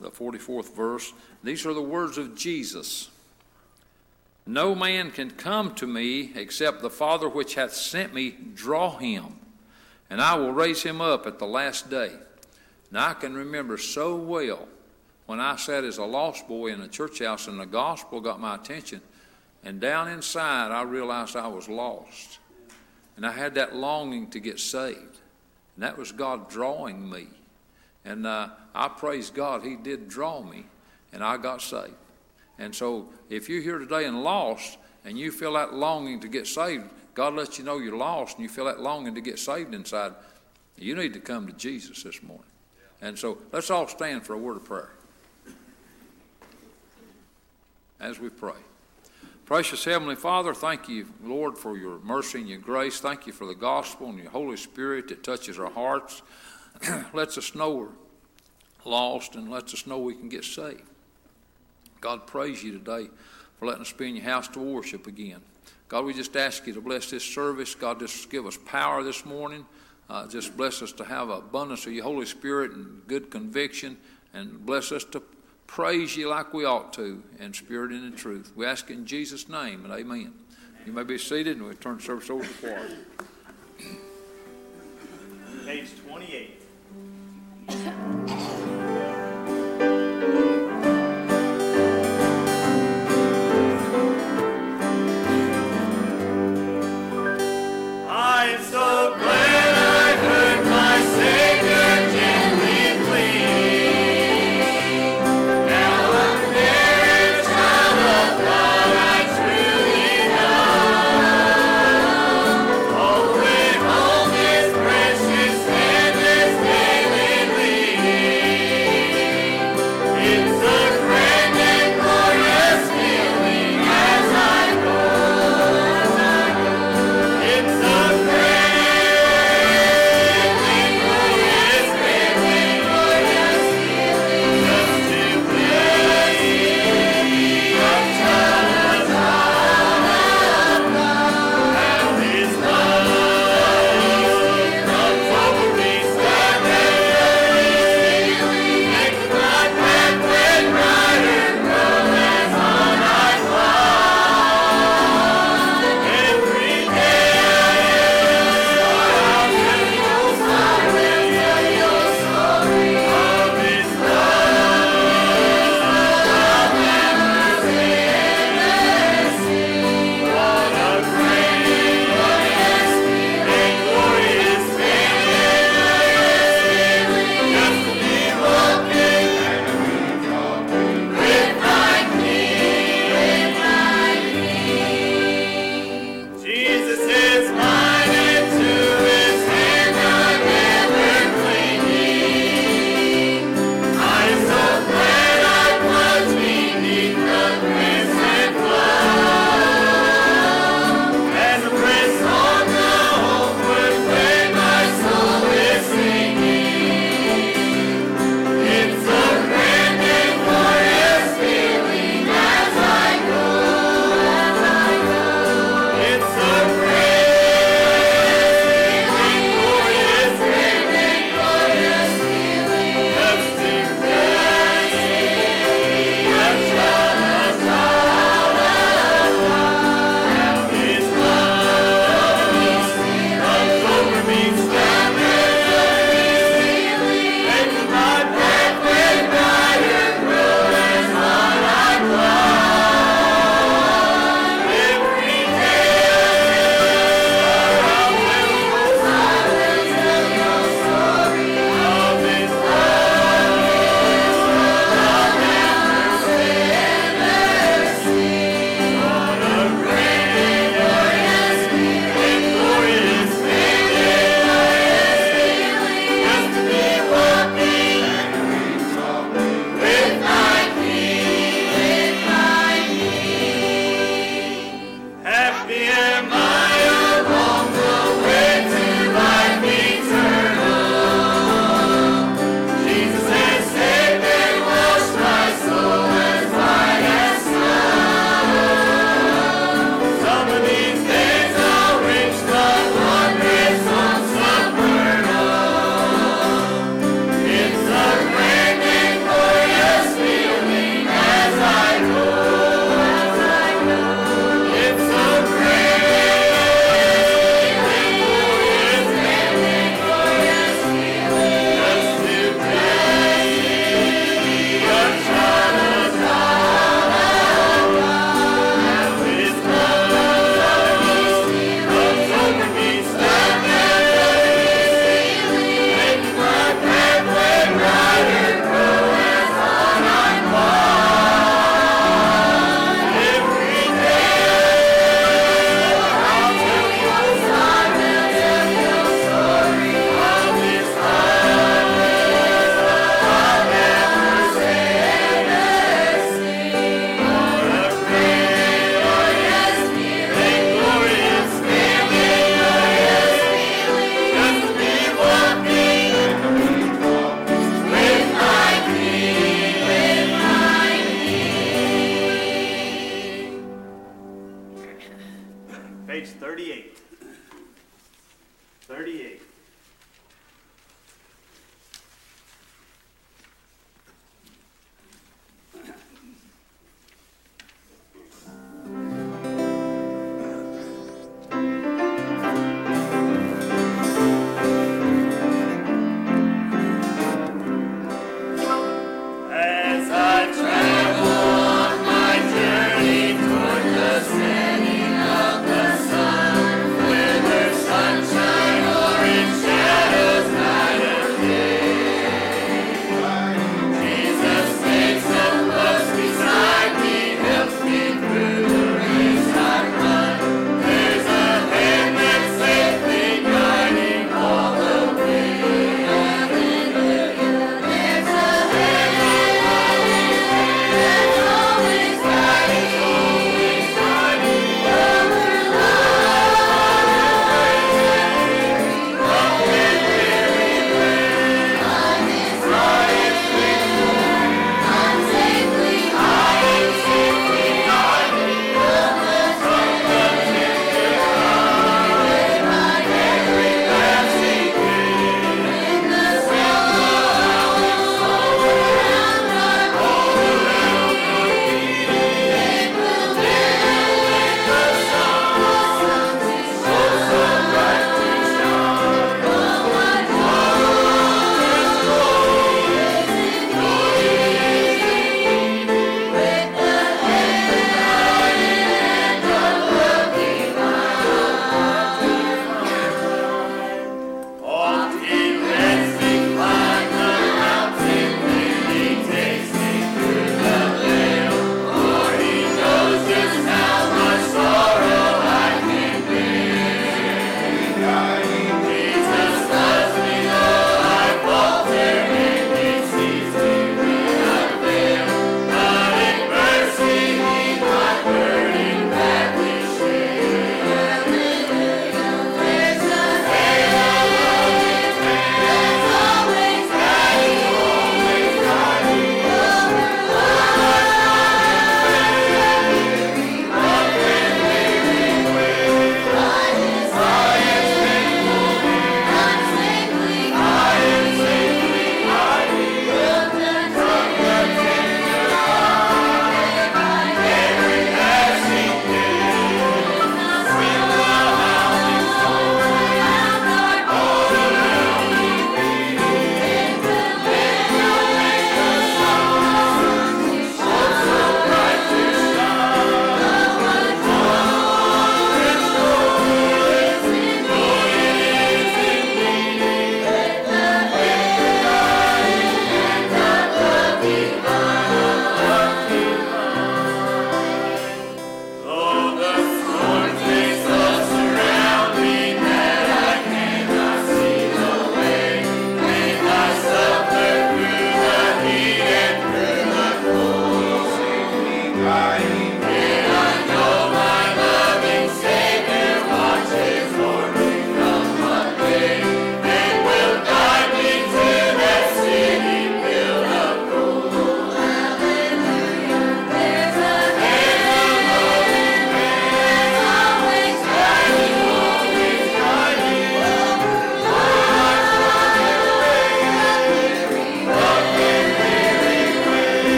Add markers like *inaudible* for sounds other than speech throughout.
the 44th verse. These are the words of Jesus. No man can come to me except the Father which hath sent me draw him, and I will raise him up at the last day. Now I can remember so well when I sat as a lost boy in a church house and the gospel got my attention, and down inside I realized I was lost. And I had that longing to get saved. And that was God drawing me. And uh, I praise God, He did draw me, and I got saved. And so if you're here today and lost, and you feel that longing to get saved, God lets you know you're lost, and you feel that longing to get saved inside, you need to come to Jesus this morning. And so let's all stand for a word of prayer as we pray. Precious Heavenly Father, thank you, Lord, for your mercy and your grace. Thank you for the gospel and your Holy Spirit that touches our hearts, *clears throat* lets us know we're lost, and lets us know we can get saved. God, praise you today for letting us be in your house to worship again. God, we just ask you to bless this service. God, just give us power this morning. Uh, just bless us to have abundance of your Holy Spirit and good conviction, and bless us to praise you like we ought to in spirit and in truth. We ask in Jesus' name and amen. You may be seated, and we turn the service over to Florida. Page 28. Yeah. *laughs*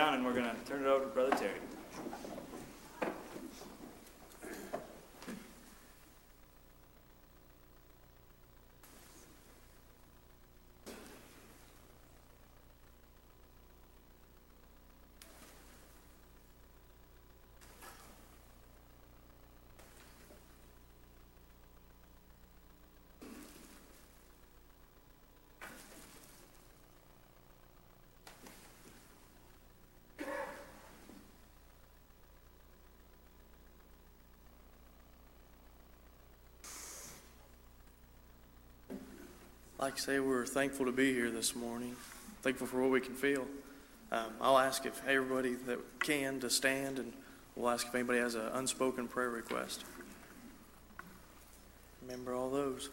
down and we're going to turn it over to Brother Terry. Like I say, we're thankful to be here this morning, thankful for what we can feel. Um, I'll ask if everybody that can to stand, and we'll ask if anybody has an unspoken prayer request. Remember all those.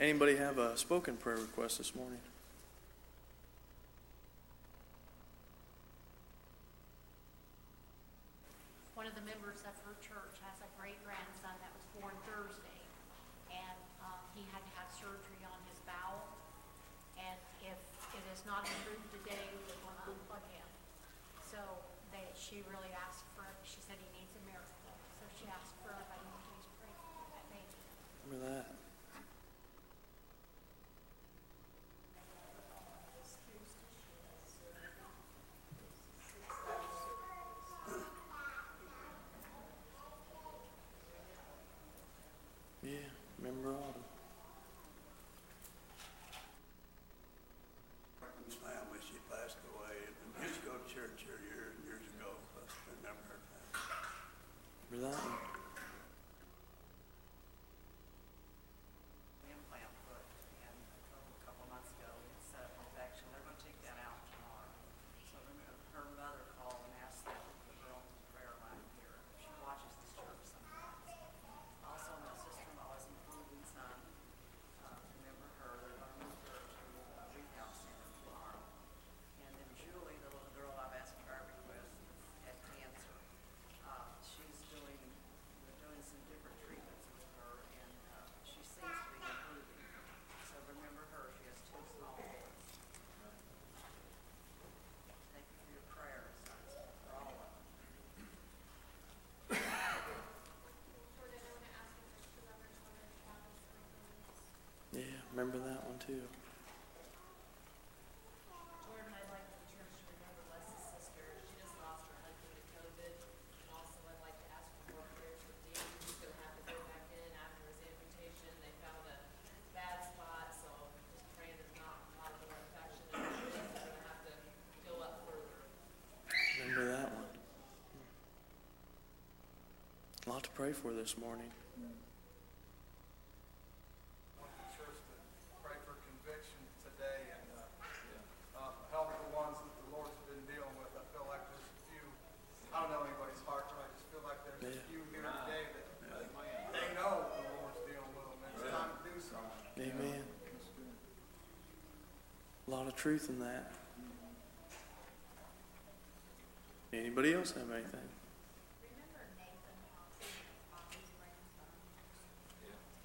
Anybody have a spoken prayer request this morning? One of the members of her church has a great grandson that was born Thursday, and um, he had to have surgery on his bowel. And if not improved today, they're going to unplug him. So they, she really asked for, she said he needs a miracle. So she asked for everybody to please pray for that baby. Remember that. Yeah, remember Autumn. Martin's family, she passed away, and used to go to church here years and years ago, but I remember her. Remember that one? implant put in a couple months ago, it's an infection, they're gonna take that out tomorrow. So her- her mother called and asked them to put her on the prayer line here, she watches this church sometimes. Also, my sister-in-law is improving son, uh, remember her, they're gonna move her to a rehab center tomorrow. And then Julie, the little girl I've asked for our request, had cancer. Uh, she's doing, we're doing some different treatments with her, and, uh, she seems to be improving. So remember her, she has two small boys. Thank you for your prayers, for all of them. Yeah, remember that one too. Jordan, I'd like the church to remember Leslie's sister. She just lost her husband to COVID. And also, I'd like to ask for more prayers for Dean, who's gonna have to go back in after his amputation. They found a bad spot, so just praying there's not a lot of more infection and things are gonna have to fill up further. Remember that one. A lot to pray for this morning. want the church to pray for conviction today and uh, uh, help the ones that the Lord's been dealing with. I feel like there's a few, I don't know anybody's heart, but I just feel like there's a Yeah. few here today that they know the Lord's dealing with them. and It's time to do something. Amen. A lot of truth in that. Anybody else have anything? Remember Nathan Thompson, Bobby's grandson?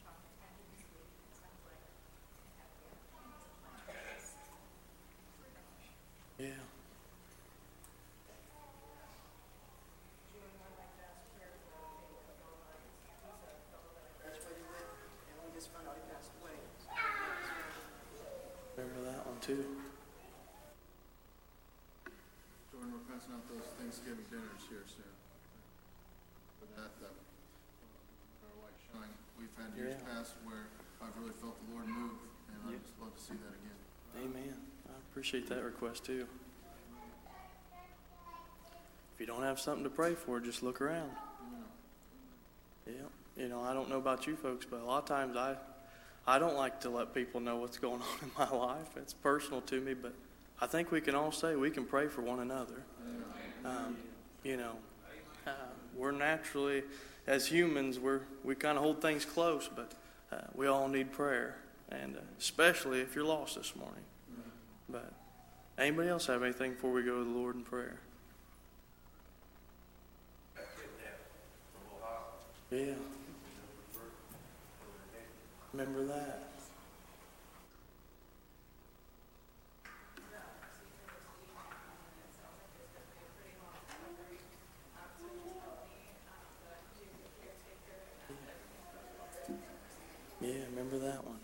From Kentucky this week, it sounds like. Yeah. That's where he lived, and we just found out he passed away. Remember that one too. Jordan, we're passing out those Thanksgiving dinners here soon. For that, uh, our light shine, we've had years Yeah. past where I've really felt the Lord move, and I'd Yep. just love to see that again. Amen. I appreciate that request too. If you don't have something to pray for, just look around. Yeah. You know, I don't know about you folks, but a lot of times I, I don't like to let people know what's going *laughs* on in my life. It's personal to me, but I think we can all say we can pray for one another. Um, you know, uh, we're naturally, as humans, we're we kind of hold things close, but uh, we all need prayer, and uh, especially if you're lost this morning. But anybody else have anything before we go to the Lord in prayer? Yeah. Remember that. Yeah, remember that one.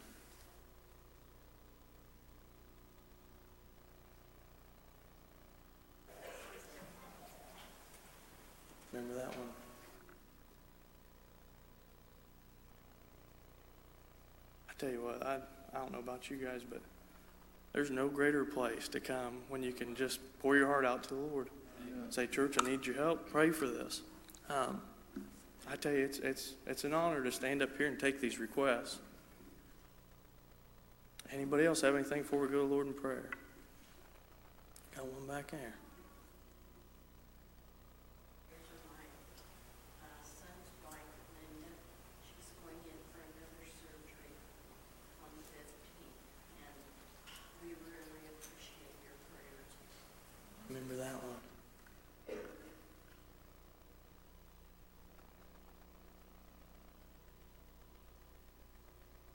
Remember that one. I tell you what, I, I don't know about you guys, but there's no greater place to come when you can just pour your heart out to the Lord. Say, church, I need your help. Pray for this. Um, I tell you, it's, it's, it's an honor to stand up here and take these requests. Anybody else have anything before we go to the Lord in prayer? Got one back there. Here's my uh, son's wife, Linda. She's going in for another surgery on the fifteenth, and we really appreciate your prayers. Remember that one.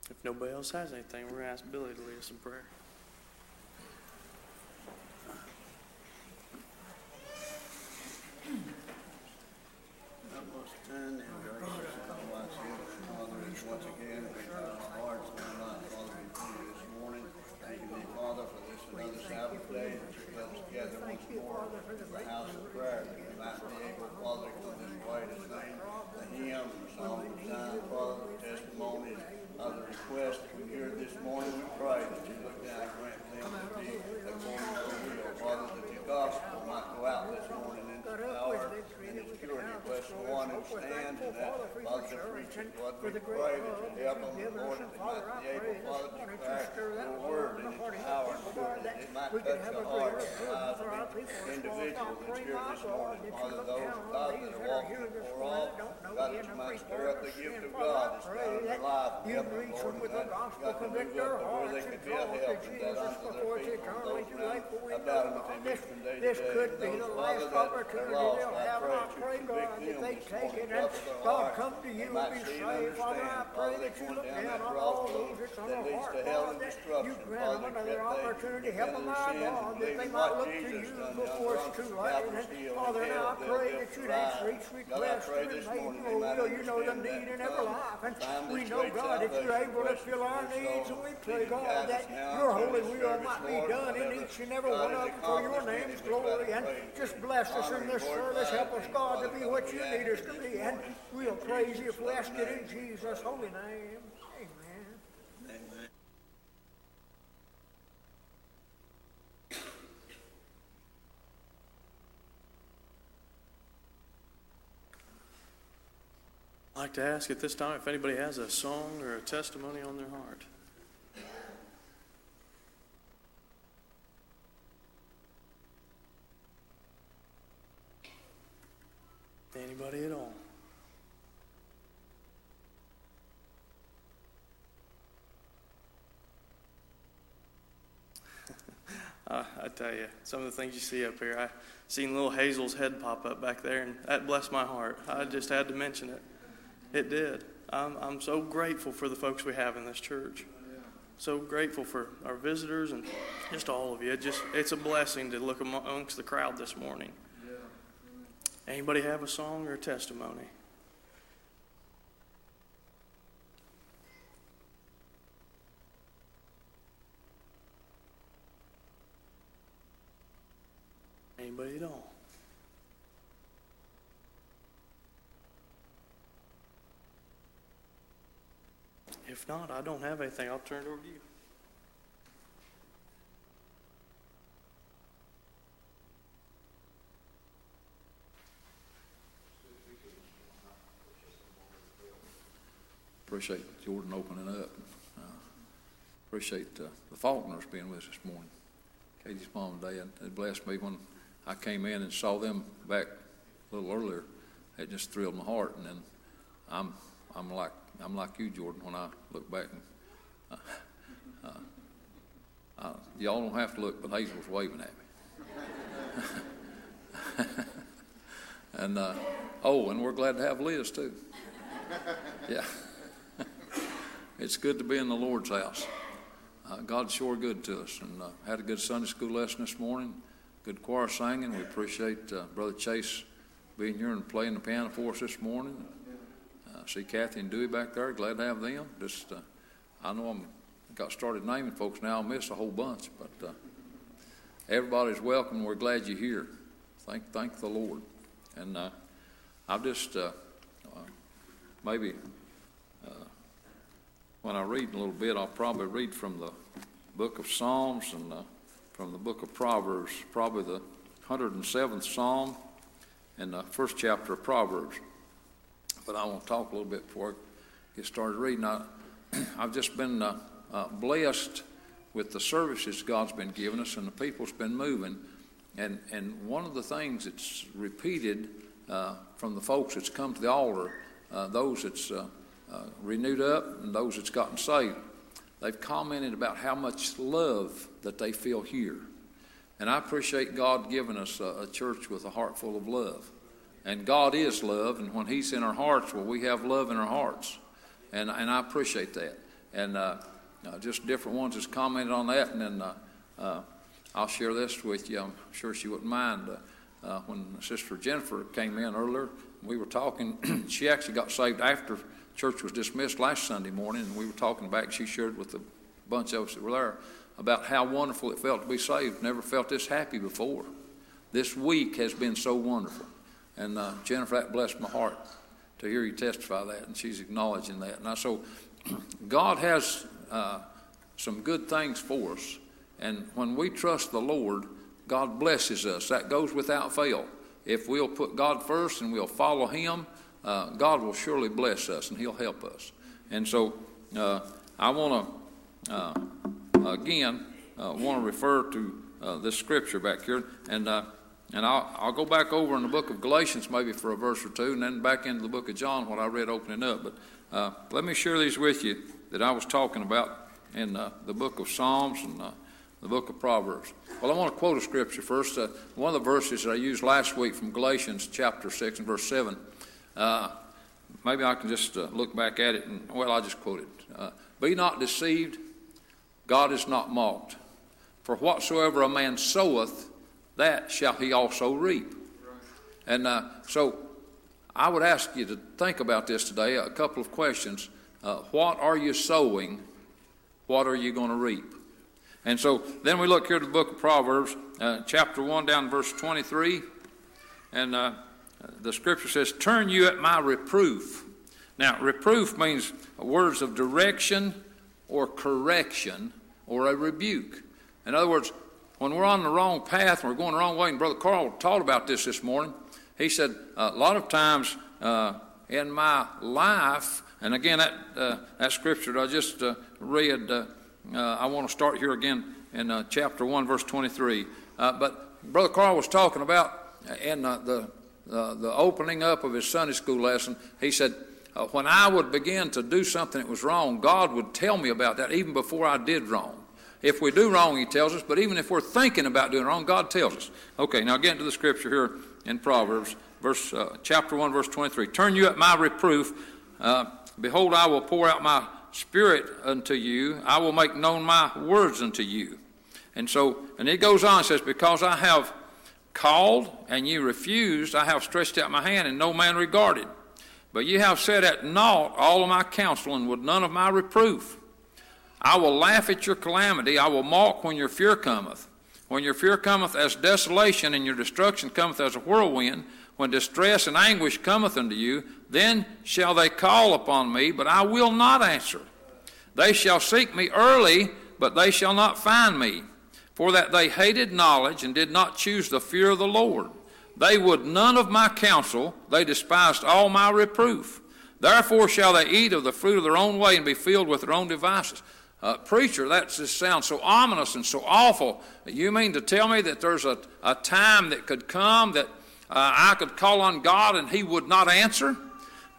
If nobody else has anything, we're going to ask Billy to lead us in prayer. Utmost ten and gracious and almighty Father, it's once again, we bow our hearts and our minds, Father, before you this morning. Thanking thee, Father, for this another Sabbath day that you put us together once more for the house of prayer, that we might be able, Father, to come this way to sing the hymns, the songs of time, Father, the testimonies, other requests that we heard this morning. We pray that you look down and grant them to be according to your will, Father, that the gospel might go out this morning into power and its purity. Bless the one who stands and that, the preacher, Father, we pray that you help them, Lord, that they might be able, Father, to declare your word and its power and purity, that it might touch the hearts and lives of each individual that's here this morning. Father, those, God, that are walking before all, God, that you might stir up the gift of God that's down in their life and help them, Lord, and that, God, to move up to where they could be a help and that unto their people and those round about them that they meet from day to This day. could be Those, the Father, last that lost, they'll I have, I pray that you that they take it, and morning, touch their God, come to you and be saved. Father, I pray that you look down on all those that's on leads heart, to hell and that you destruction. grant Father, them another opportunity, help them out, God, that they might look to you before it's too late. And. Father, now I pray that you'd answer each request and make your will. You know the need in every life, and we know, God, that you're able to fill our needs, and we pray, God, that your holy will might be done in each and every one of them for your name's it, we try to glory. And just bless us in this service. Help us, God, to be what you us to be. And we'll praise you we ask it in Jesus' holy name. Amen. Amen. I'd like to ask at this time if anybody has a song or a testimony on their heart. Anybody at all? *laughs* Uh, I tell you, some of the things you see up here, I seen little Hazel's head pop up back there, and that blessed my heart. I just had to mention it. It did. I'm, I'm so grateful for the folks we have in this church. So grateful for our visitors and just all of you. It just it's a blessing to look amongst the crowd this morning. Anybody have a song or a testimony? Anybody at all? If not, I don't have anything. I'll turn it over to you. Appreciate Jordan opening up. Uh, Appreciate uh, the Faulkners being with us this morning. Katie's mom and dad. It blessed me when I came in and saw them back a little earlier. It just thrilled my heart. And then I'm, I'm like, I'm like you, Jordan, when I look back and, uh, *laughs* uh, y'all don't have to look, but Hazel was waving at me. *laughs* and, uh, oh, and we're glad to have Liz too. *laughs* Yeah. It's good to be in the Lord's house. Uh, God's sure good to us, and uh, had a good Sunday school lesson this morning. Good choir singing. We appreciate uh, Brother Chase being here and playing the piano for us this morning. Uh, see Kathy and Dewey back there. Glad to have them. Just, uh, I know I'm got started naming folks now. I'll miss a whole bunch, but uh, everybody's welcome. We're glad you're here. Thank, thank the Lord. And uh, I've just maybe when I read a little bit, I'll probably read from the book of Psalms and uh, from the book of Proverbs, probably the 107th Psalm and the first chapter of Proverbs. But I want to talk a little bit before I get started reading. I, *clears throat* I've just been uh, uh, blessed with the services God's been giving us and the people's been moving. And, and one of the things that's repeated uh, from the folks that's come to the altar, uh, those that's uh, renewed up and those that's gotten saved, they've commented about how much love that they feel here. And I appreciate God giving us a, a church with a heart full of love. And God is love, and when He's in our hearts, well, we have love in our hearts. And, and I appreciate that. And uh, uh, just different ones has commented on that. And then uh, uh, I'll share this with you. I'm sure she wouldn't mind. Uh, uh, when Sister Jennifer came in earlier, we were talking. *clears throat* she actually got saved after church was dismissed last Sunday morning, and we were talking back. She shared with a bunch of us that were there about how wonderful it felt to be saved. Never felt this happy before. This week has been so wonderful. And uh, Jennifer, that blessed my heart to hear you testify that, and she's acknowledging that. And I, so *clears throat* God has uh, some good things for us. And when we trust the Lord, God blesses us. That goes without fail. If we'll put God first and we'll follow Him, uh, God will surely bless us and He'll help us. And so uh, I want to, uh, again, uh, want to refer to this scripture back here. And, and I'll, I'll go back over in the book of Galatians maybe for a verse or two, and then back into the book of John, what I read opening up. But let me share these with you that I was talking about in the book of Psalms and the book of Proverbs. Well, I want to quote a scripture first. Uh, one of the verses that I used last week from Galatians chapter 6 and verse 7. Uh, maybe I can just uh, look back at it and, well, I'll just quote it. Uh, Be not deceived, God is not mocked. For whatsoever a man soweth, that shall he also reap. And uh, so I would ask you to think about this today a couple of questions. Uh, what are you sowing? What are you going to reap? And so then we look here to the book of Proverbs, uh, chapter 1, down verse 23. And the scripture says, Turn you at my reproof. Now, reproof means words of direction or correction or a rebuke. In other words, when we're on the wrong path and we're going the wrong way, and Brother Carl taught about this this morning, he said, A lot of times uh, in my life, and again, that, uh, that scripture that I just uh, read uh, uh, I want to start here again in uh, chapter 1, verse 23. Uh, but Brother Carl was talking about in the, uh, the opening up of his Sunday school lesson, he said, When I would begin to do something that was wrong, God would tell me about that even before I did wrong. If we do wrong, he tells us, but even if we're thinking about doing wrong, God tells us. Okay, now get into the scripture here in Proverbs, verse, chapter 1, verse 23. Turn you at my reproof. Behold, I will pour out my spirit unto you, I will make known my words unto you. And so, and it goes on, it says, Because I have called and you refused, I have stretched out my hand and no man regarded. But ye have set at naught all of my counsel and would none of my reproof. I will laugh at your calamity, I will mock when your fear cometh. When your fear cometh as desolation and your destruction cometh as a whirlwind, when distress and anguish cometh unto you, then shall they call upon me, but I will not answer. They shall seek me early, but they shall not find me. For that they hated knowledge and did not choose the fear of the Lord. They would none of my counsel, they despised all my reproof. Therefore shall they eat of the fruit of their own way and be filled with their own devices. Uh, preacher, that just sounds so ominous and so awful. You mean to tell me that there's a, a time that could come that uh, I could call on God and He would not answer.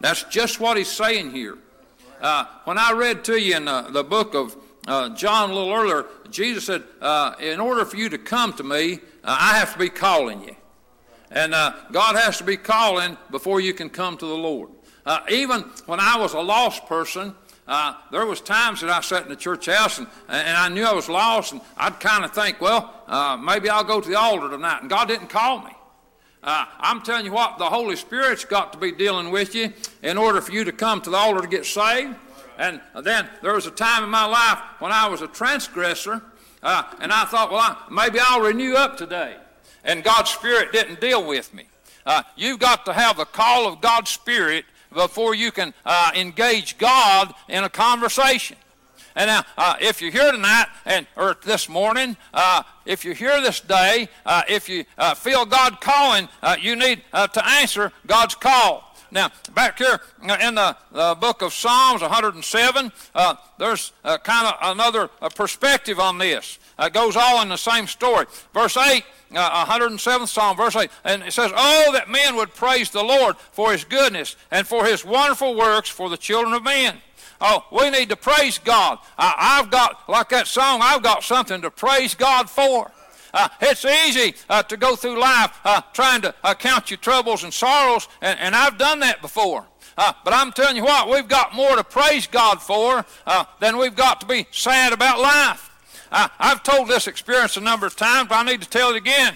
That's just what He's saying here. Uh, when I read to you in uh, the book of uh, John a little earlier, Jesus said, uh, In order for you to come to me, uh, I have to be calling you. And God has to be calling before you can come to the Lord. even when I was a lost person, uh, there was times that I sat in the church house and, and I knew I was lost, and I'd kind of think, well, uh, maybe I'll go to the altar tonight. And God didn't call me. Uh, I'm telling you what, the Holy Spirit's got to be dealing with you in order for you to come to the altar to get saved. And then there was a time in my life when I was a transgressor, uh, and I thought, well, I, maybe I'll renew up today. And God's Spirit didn't deal with me. Uh, you've got to have the call of God's Spirit before you can uh, engage God in a conversation. And now, uh, if you're here tonight and or this morning, uh, if you're here this day, uh, if you uh, feel God calling, uh, you need uh, to answer God's call. Now, back here uh, in the uh, book of Psalms 107, uh, there's uh, kind of another uh, perspective on this. Uh, it goes all in the same story. Verse 8, uh, 107th Psalm, verse 8, and it says, Oh, that men would praise the Lord for his goodness and for his wonderful works for the children of men. Oh, we need to praise God. I, I've got, like that song, I've got something to praise God for. Uh, it's easy uh, to go through life uh, trying to uh, count your troubles and sorrows, and, and I've done that before. Uh, but I'm telling you what, we've got more to praise God for uh, than we've got to be sad about life. I've told this experience a number of times, but I need to tell it again.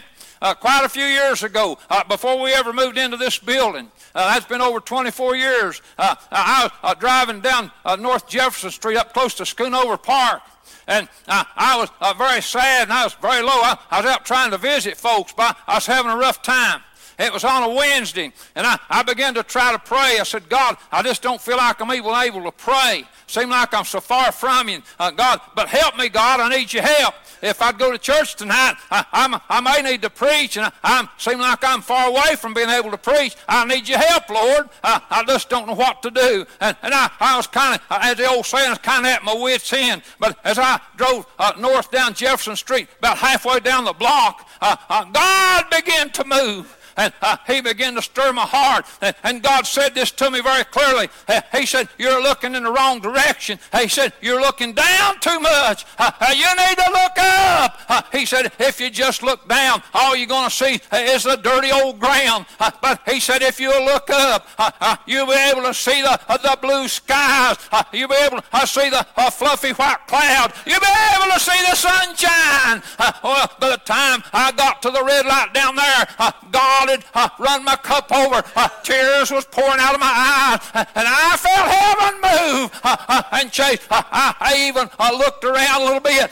quite a few years ago, before we ever moved into this building, uh, that's been over 24 years. Uh, I was uh, driving down North Jefferson Street up close to Schoonover Park. And I was uh, very sad and I was very low. I, I was out trying to visit folks, but I was having a rough time. It was on a Wednesday, and I, I began to try to pray. I said, God, I just don't feel like I'm even able to pray. Seem like I'm so far from you, uh, God. But help me, God. I need your help. If I'd go to church tonight, I, I'm, I may need to preach, and I, I seem like I'm far away from being able to preach. I need your help, Lord. I, I just don't know what to do. And, and I, I was kind of, as the old saying, I was kind of at my wits' end. But as I drove uh, north down Jefferson Street, about halfway down the block, uh, uh God began to move and uh, he began to stir my heart. And, and, God said this to me very clearly. Uh, he said, You're looking in the wrong direction. He said, You're looking down too much. Uh, uh you need to look up. Uh, he said, If you just look down, all you're going to see is the dirty old ground. Uh, but he said, If you look up, you'll be able to see the, the blue skies. you'll be able to see the fluffy white cloud. You'll be able to see the sunshine. well, by the time I got to the red light down there, God started uh, run my cup over. Uh, tears was pouring out of my eyes, uh, and I felt heaven move uh, uh, and chase. Uh, I even looked around a little bit.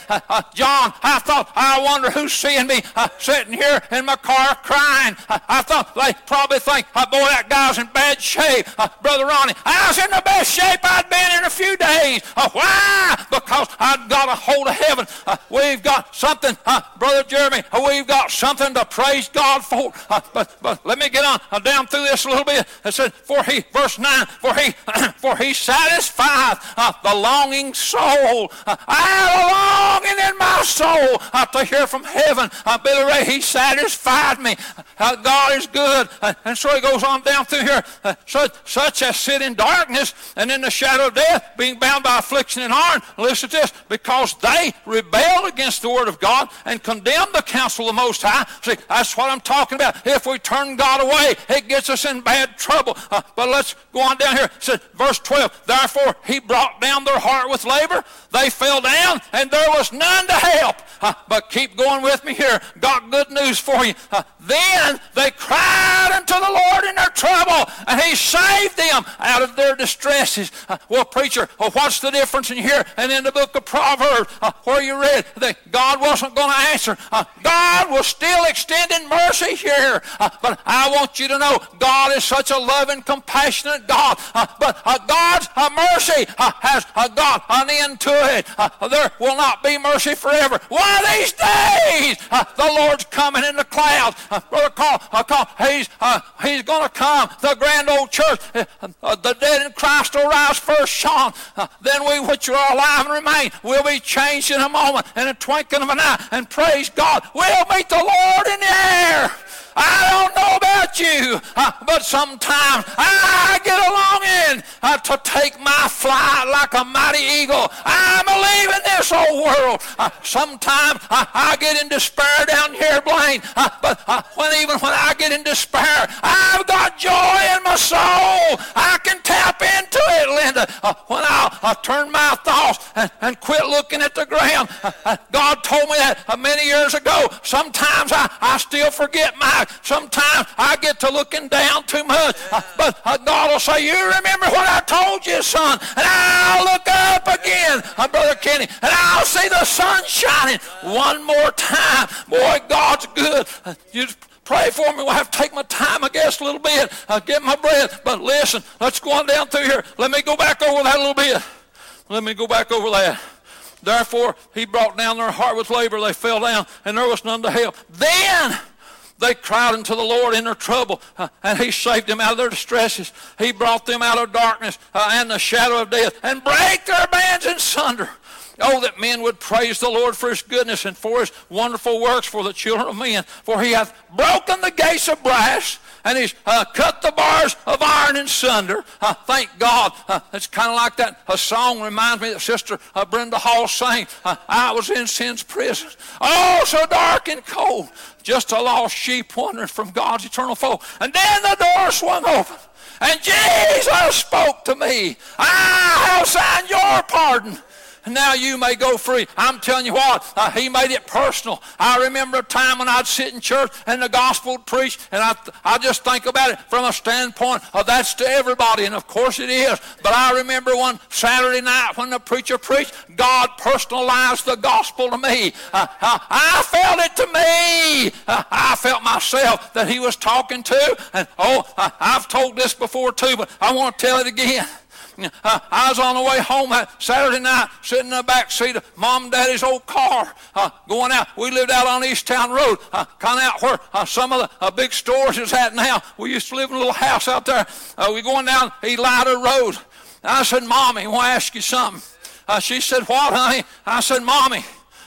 John, I thought, I wonder who's seeing me sitting here in my car crying. I thought they probably think, boy, that guy's in bad shape. Brother Ronnie, I was in the best shape I'd been in a few days. why? Because I'd got a hold of heaven. we've got something, Brother Jeremy, we've got something to praise God for. but but, let me get on uh, down through this a little bit. It said, for he, verse 9, for he, *clears throat* for he satisfieth uh, the longing soul. Uh, I have a longing in my soul uh, to hear from heaven. Uh, Billy Ray, he satisfied me. Uh, God is good. and so he goes on down through here. such, such as sit in darkness and in the shadow of death, being bound by affliction and harm. Listen to this. Because they rebelled against the word of God and condemned the counsel of the Most High. See, that's what I'm talking about. If we turn God away, it gets us in bad trouble. Uh, but let's go on down here. Says, verse 12, therefore he brought down their heart with labor. They fell down, and there was none to help. Uh, but keep going with me here. Got good news for you. Uh, then they cried unto the Lord in their trouble, and he saved them out of their distresses. Uh, well, preacher, well, what's the difference in here and in the book of Proverbs uh, where you read that God wasn't going to answer? Uh, God was still extending mercy here. Uh, but I want you to know God is such a loving, compassionate God. Uh, but uh, God's uh, mercy uh, has uh, got an end to it. there will not be mercy forever. One of these days, the Lord's coming in the clouds. Brother Carl, Carl he's, he's going to come. The grand old church, the dead in Christ will rise first, Sean. then we which are alive and remain will be changed in a moment, in a twinkling of an eye. And praise God, we'll meet the Lord in the air. I don't know about you, uh, but sometimes I get a longing uh, to take my flight like a mighty eagle. I'm leaving this old world. Uh, sometimes uh, I get in despair down here, Blaine, uh, but uh, when even when I get in despair, I've got joy in my soul. I can tap into it, Linda. When I turn my thoughts and, and, quit looking at the ground, God told me that many years ago. Sometimes I, I still forget my Sometimes I get to looking down too much. Uh, but uh, God will say, you remember what I told you, son. And I'll look up again, uh, Brother Kenny, and I'll see the sun shining one more time. Boy, God's good. Uh, you pray for me. We'll have to take my time, I guess, a little bit. I'll get my breath. But listen, let's go on down through here. Let me go back over that a little bit. Let me go back over that. Therefore, he brought down their heart with labor. They fell down, and there was none to help. Then They cried unto the Lord in their trouble, uh, and He saved them out of their distresses. He brought them out of darkness uh, and the shadow of death, and break their bands in sunder. Oh, that men would praise the Lord for his goodness and for his wonderful works for the children of men. For he hath broken the gates of brass and he's uh, cut the bars of iron in sunder. Uh, thank God. Uh, it's kind of like that. A song reminds me that Sister uh, Brenda Hall sang. Uh, I was in sin's prison. Oh, so dark and cold. Just a lost sheep wandering from God's eternal fold. And then the door swung open. And Jesus spoke to me. I have signed your pardon now you may go free. I'm telling you what, uh, he made it personal. I remember a time when I'd sit in church and the gospel would preach, and I, I just think about it from a standpoint of that's to everybody, and of course it is. But I remember one Saturday night when the preacher preached, God personalized the gospel to me. Uh, uh, I felt it to me. Uh, I felt myself that he was talking to, and oh, I've told this before too, but I want to tell it again. Uh, I was on the way home Saturday night, sitting in the back seat of mom and daddy's old car, uh, going out. We lived out on East Town Road, uh, kind of out where uh, some of the uh, big stores is at now. We used to live in a little house out there. Uh, we going down Elida Road. I said, Mommy, I want to ask you something. she said, What, honey? I said, Mommy,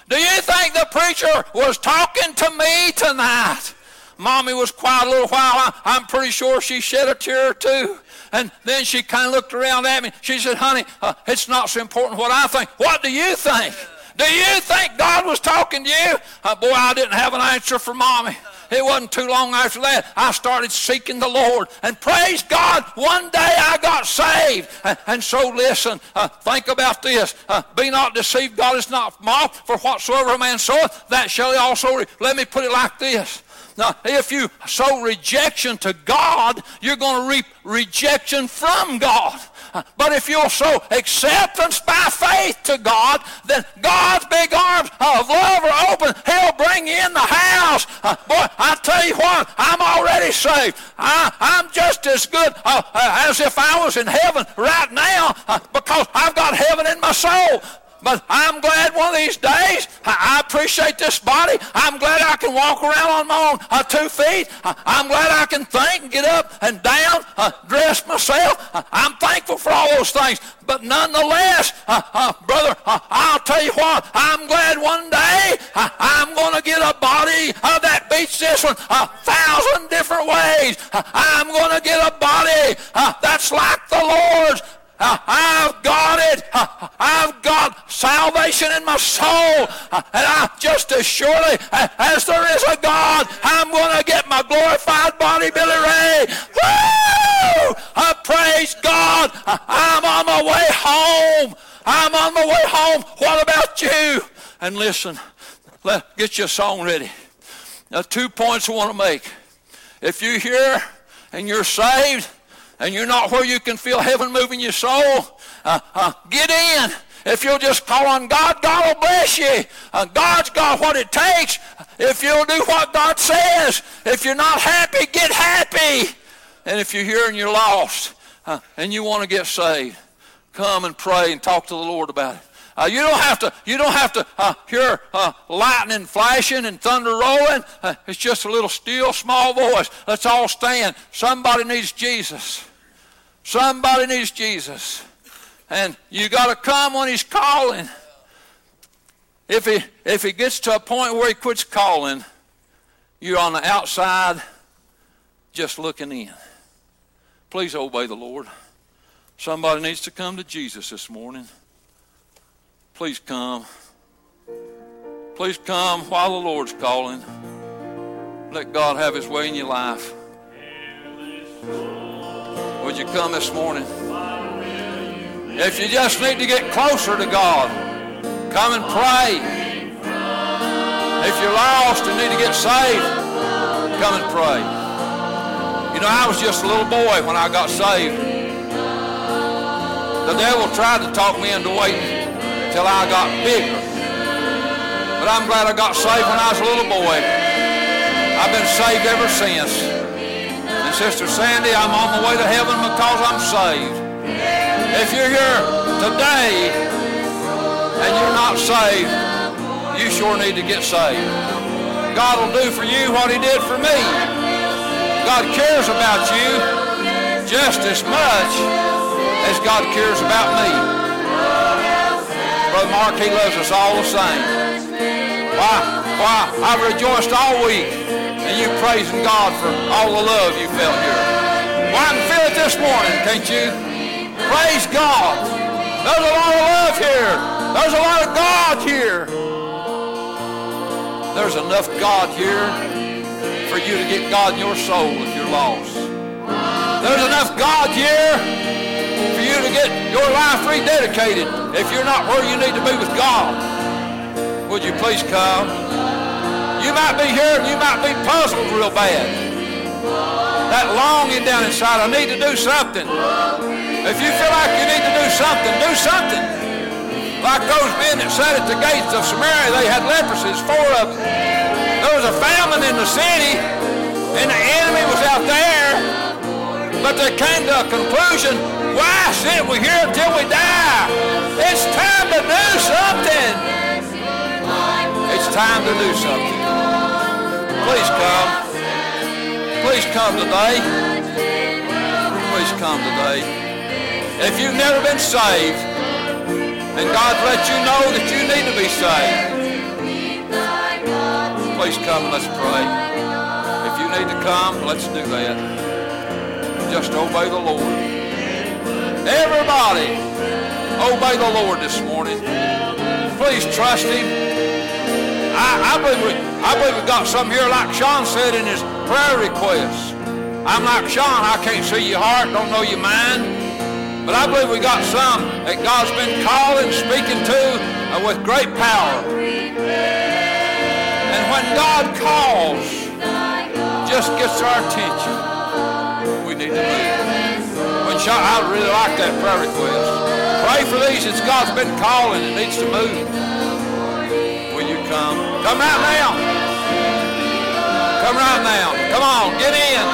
do you think the preacher was talking to me tonight? Mommy was quiet a little while. I, am pretty sure she shed a tear or two. And then she kind of looked around at me. She said, honey, uh, it's not so important what I think. What do you think? Do you think God was talking to you? Uh, boy, I didn't have an answer for mommy. It wasn't too long after that I started seeking the Lord. And praise God, one day I got saved. And, so listen, uh, think about this. Uh, be not deceived, God is not mocked, for whatsoever a man soweth, that shall he also reap. Let me put it like this. Now, if you sow rejection to God, you're going to reap rejection from God. But if you'll show acceptance by faith to God, then God's big arms of love are open. He'll bring you in the house. Uh, boy, I tell you what, I'm already saved. I, am just as good uh, uh, as if I was in heaven right now because I've got heaven in my soul. But I'm glad one of these days, I appreciate this body. I'm glad I can walk around on my own uh, two feet. Uh, I'm glad I can think and get up and down, uh, dress myself. Uh, I'm thankful for all those things. But nonetheless, uh, uh, brother, I'll tell you what, I'm glad one day I'm going to get a body that beats this one a thousand different ways. I'm going to get a body that's like the Lord's. I've got it. I've got salvation in my soul. And I just as surely as there is a God, I'm going to get my glorified body, Billy Ray. Woo! I praise God. I'm on my way home. I'm on my way home. What about you? And listen, let get your song ready. Now, two points I want to make. If you're here and you're saved, and you're not where you can feel heaven moving your soul, uh, uh, get in. If you'll just call on God, God will bless you. Uh, God's got what it takes. If you'll do what God says, if you're not happy, get happy. And if you're here and you're lost uh, and you want to get saved, come and pray and talk to the Lord about it. Uh, you don't have to. You don't have to uh, hear uh, lightning flashing and thunder rolling. Uh, it's just a little still, small voice. Let's all stand. Somebody needs Jesus. Somebody needs Jesus. And you got to come when he's calling. If he, if he gets to a point where he quits calling, you're on the outside just looking in. Please obey the Lord. Somebody needs to come to Jesus this morning. Please come. Please come while the Lord's calling. Let God have his way in your life. Would you come this morning? If you just need to get closer to God, come and pray. If you're lost and need to get saved, come and pray. You know, I was just a little boy when I got saved. The devil tried to talk me into waiting till I got bigger. But I'm glad I got saved when I was a little boy. I've been saved ever since. And Sister Sandy, I'm on the way to heaven because I'm saved. If you're here today and you're not saved, you sure need to get saved. God will do for you what he did for me. God cares about you just as much as God cares about me. Brother Mark, he loves us all the same. Why? Why? I've rejoiced all week and you praising God for all the love you felt here. Well, I can feel it this morning, can't you? Praise God. There's a lot of love here. There's a lot of God here. There's enough God here for you to get God in your soul if you're lost. There's enough God here for you to get your life rededicated if you're not where you need to be with God. Would you please come? You might be here and you might be puzzled real bad. That longing down inside, I need to do something. If you feel like you need to do something, do something. Like those men that sat at the gates of Samaria, they had leprosies, four of them. There was a famine in the city, and the enemy was out there, but they came to a conclusion, why sit we here until we die? It's time to do something. It's time to do something. Please come. Please come today. Please come today. If you've never been saved, and God let you know that you need to be saved, please come and let's pray. If you need to come, let's do that. Just obey the Lord. Everybody, obey the Lord this morning. Please trust Him. I, I, believe we, I believe we got some here, like Sean said in his prayer request. I'm like Sean, I can't see your heart, don't know your mind. But I believe we got some that God's been calling, speaking to with great power. And when God calls, just gets our attention, we need to move. When Sean, I really like that prayer request. Pray for these that God's been calling and needs to move. Will you come? Come right now. Come right now. Come on, get in.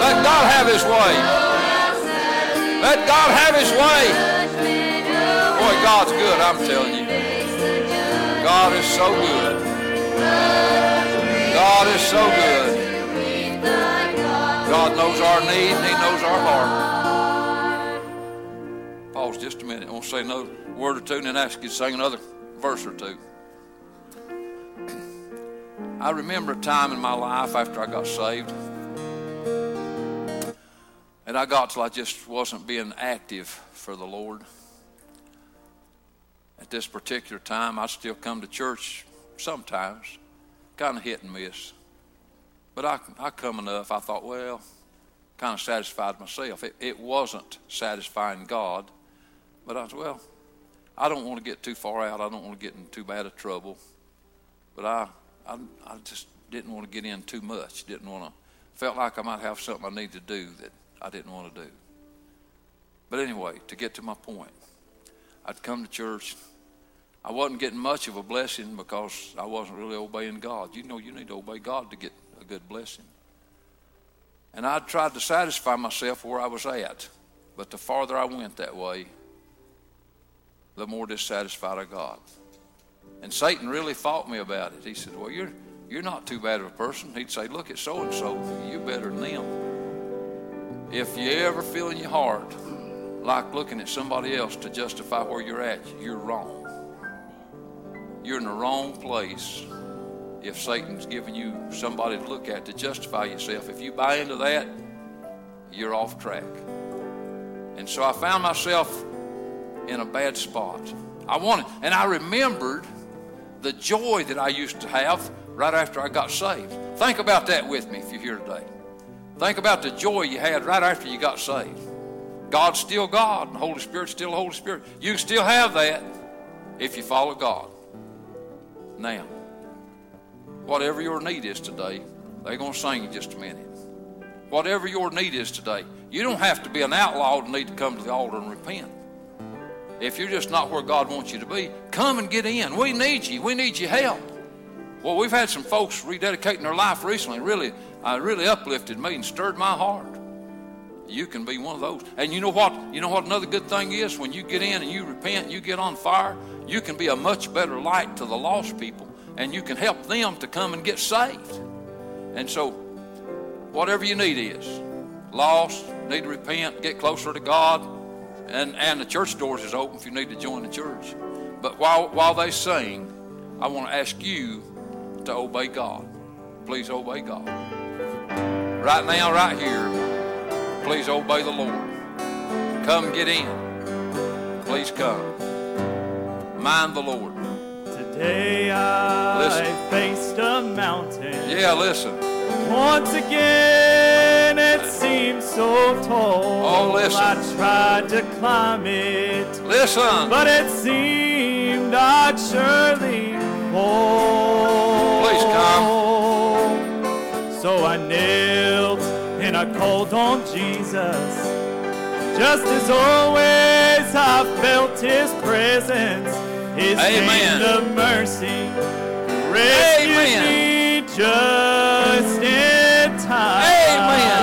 Let God have his way. Let God have his way. Boy, God's good, I'm telling you. God is so good. God is so good. God knows our need and he knows our heart. Pause just a minute. I want to say another word or two and then ask you to sing another verse or two. I remember a time in my life after I got saved and I got till I just wasn't being active for the Lord. At this particular time, I'd still come to church sometimes, kind of hit and miss. But I, I come enough, I thought, well, kind of satisfied myself. It, it wasn't satisfying God, but I said, well, I don't want to get too far out. I don't want to get in too bad of trouble. But I, I, I just didn't want to get in too much. Didn't want to, felt like I might have something I need to do that I didn't want to do. But anyway, to get to my point, I'd come to church. I wasn't getting much of a blessing because I wasn't really obeying God. You know, you need to obey God to get a good blessing. And I tried to satisfy myself where I was at. But the farther I went that way, the more dissatisfied I got. And Satan really fought me about it. He said, Well, you're, you're not too bad of a person. He'd say, Look at so and so. You're better than them. If you ever feel in your heart like looking at somebody else to justify where you're at, you're wrong. You're in the wrong place if Satan's giving you somebody to look at to justify yourself. If you buy into that, you're off track. And so I found myself in a bad spot. I wanted, and I remembered the joy that I used to have right after I got saved. Think about that with me if you're here today. Think about the joy you had right after you got saved. God's still God, and the Holy Spirit's still the Holy Spirit. You still have that if you follow God. Now, whatever your need is today, they're going to sing in just a minute. Whatever your need is today, you don't have to be an outlaw to need to come to the altar and repent. If you're just not where God wants you to be, come and get in. We need you. We need your help. Well, we've had some folks rededicating their life recently. Really, uh, really uplifted me and stirred my heart. You can be one of those. And you know what? You know what another good thing is? When you get in and you repent, you get on fire, you can be a much better light to the lost people and you can help them to come and get saved. And so, whatever you need is lost, need to repent, get closer to God, and, and the church doors is open if you need to join the church. But while, while they sing, I want to ask you to obey God. Please obey God. Right now, right here, please obey the Lord. Come get in. Please come. Mind the Lord. Today I Listen. faced a mountain. Yeah, listen. Once again, seemed so tall. Oh, listen. I tried to climb it, Listen. but it seemed I'd surely fall. Please So I knelt and I called on Jesus. Just as always, I felt His presence, His Amen. hand of mercy rescued Amen. me just in time. Amen.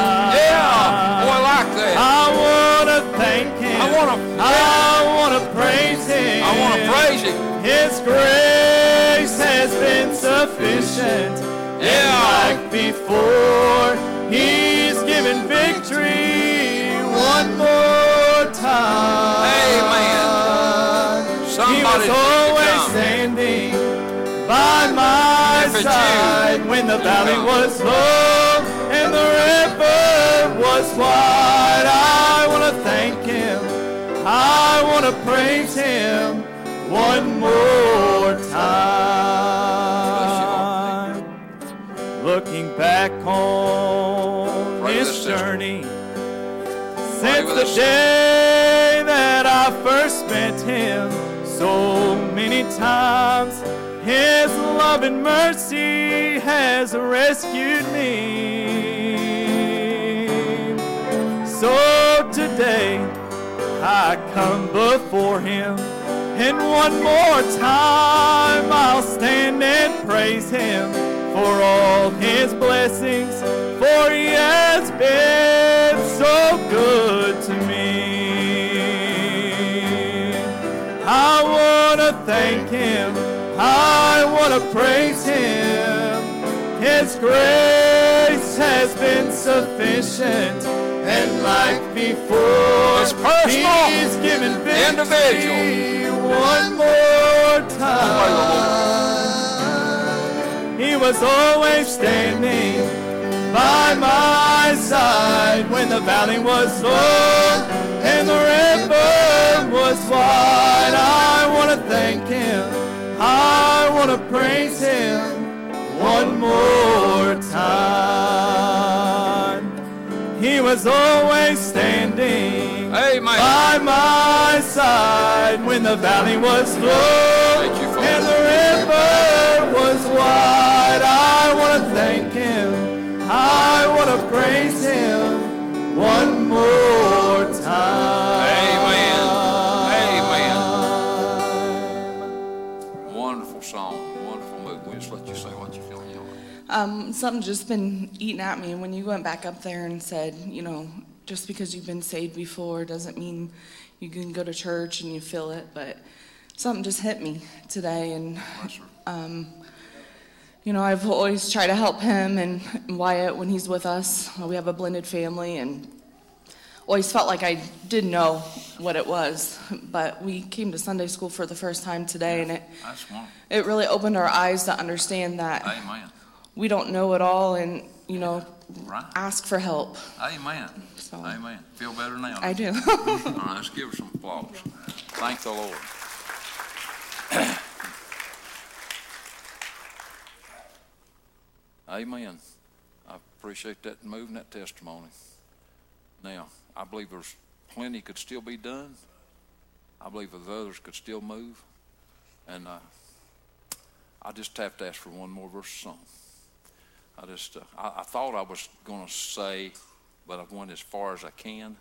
I wanna praise Him. I want to praise Him. His grace has been sufficient. Yeah. And like before, He's given victory one more time. Amen. He was always standing by my you, side when the valley was low and the river was wide. I want to thank Him. I want to praise Him one more time. Looking back on His with us, sister. journey since the day that I first met him so many times his love and mercy has rescued me so today I come before him and one more time I'll stand and praise him for all his blessings for he has been so good to me. I want to thank him. I want to praise him. His grace has been sufficient. And like before, It's personal. he's given victory Individual. one more time. He was always standing by my side when the valley was low and the river was wide. I want to thank him. I want to praise him one more time. He was always standing Amen. by my side when the valley was low you, and the river was wide. I want to thank him. I want to praise him one more time. Amen. Um, something just been eating at me. And when you went back up there and said, you know, just because you've been saved before doesn't mean you can go to church and you feel it. But something just hit me today. And, um, you know, I've always tried to help him and Wyatt when he's with us. We have a blended family and always felt like I didn't know what it was. But we came to Sunday school for the first time today and it, it really opened our eyes to understand that Amen. We don't know it all and you know Right. ask for help Amen. So- Amen. Feel better now. i do *laughs* All right, let's give her some applause. Thank the Lord. *coughs* Amen. I appreciate that moving that testimony. Now, I believe there's plenty could still be done. I believe that others could still move. And uh, I just have to ask for one more verse of song. I just, uh, I, I thought I was going to say, but I've went as far as I can.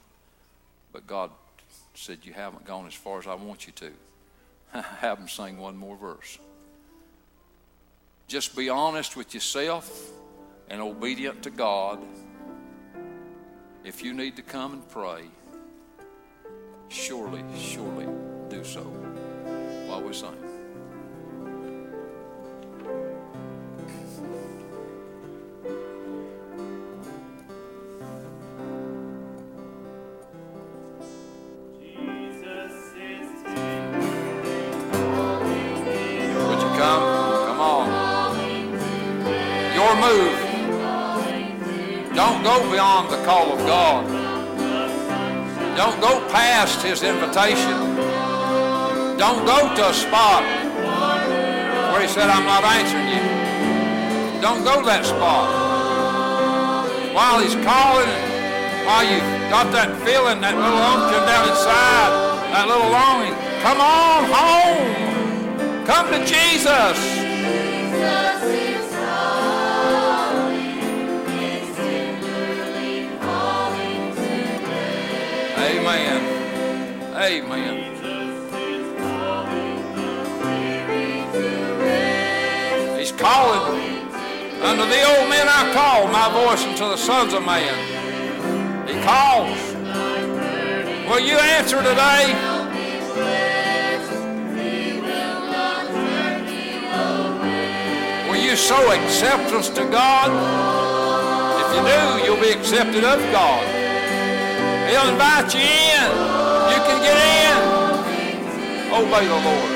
But God said, You haven't gone as far as I want you to. *laughs* Have them sing one more verse. Just be honest with yourself and obedient to God. If you need to come and pray, surely, surely do so while we sing. Beyond the call of God. Don't go past His invitation. Don't go to a spot where He said, I'm not answering you. Don't go that spot. While He's calling, while you've got that feeling, that little unction down inside, that little longing, come on home. Come to Jesus. Amen. He's calling. Unto the old men I call, my voice unto the sons of man. He calls. Will you answer today? Will you sow acceptance to God? If you do, you'll be accepted of God. He'll invite you in. Can get in. Oh, Obey the Lord.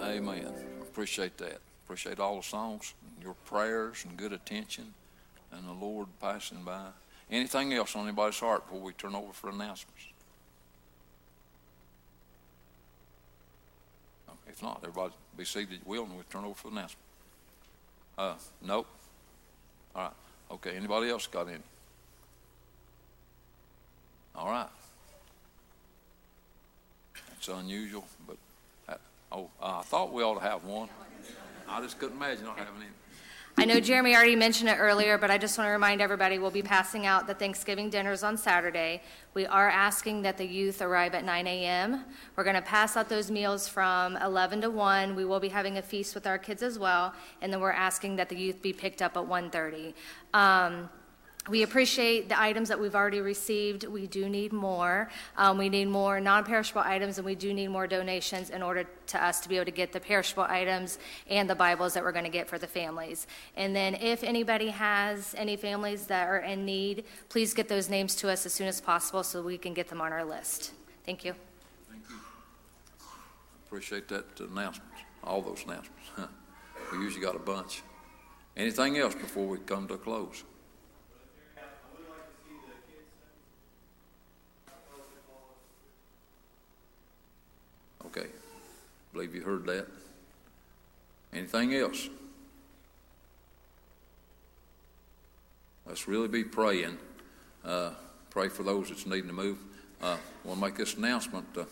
Amen. Appreciate that. Appreciate all the songs, your prayers, and good attention, and the Lord passing by. Anything else on anybody's heart before we turn over for announcements? If not, everybody be seated, will, and we'll turn over for announcements. Uh, nope. All right. Okay. Anybody else got any? All right. It's unusual, but that, oh, I thought we ought to have one. I just couldn't imagine not having any. I know Jeremy already mentioned it earlier, but I just want to remind everybody we'll be passing out the Thanksgiving dinners on Saturday. We are asking that the youth arrive at 9 a.m. We're going to pass out those meals from 11 to 1. We will be having a feast with our kids as well, and then we're asking that the youth be picked up at 1:30. Um, we appreciate the items that we've already received. We do need more. Um, we need more non perishable items, and we do need more donations in order to us to be able to get the perishable items and the Bibles that we're going to get for the families. And then, if anybody has any families that are in need, please get those names to us as soon as possible so we can get them on our list. Thank you. Thank you. Appreciate that announcement, all those announcements. *laughs* We usually got a bunch. Anything else before we come to a close? Okay. Believe you heard that. Anything else? Let's really be praying. Uh, pray for those that's needing to move. Uh, I want to make this announcement. Uh,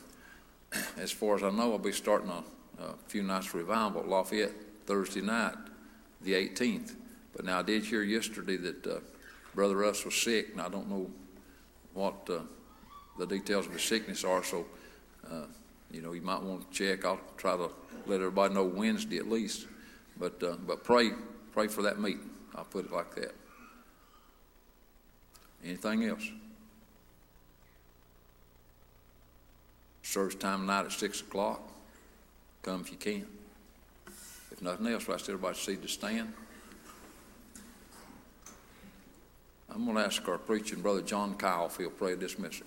*clears throat* as far as I know, I'll be starting a, a few nights revival at Lafayette Thursday night, the 18th. But now I did hear yesterday that uh, Brother Russ was sick, and I don't know what uh, the details of his sickness are. So, uh, you know, you might want to check. I'll try to let everybody know Wednesday at least. But uh, but pray pray for that meeting. I'll put it like that. Anything else? Service time tonight at six o'clock. Come if you can. If nothing else, I ask everybody to see to stand. I'm going to ask our preaching brother John Kyle if he'll pray a dismissal.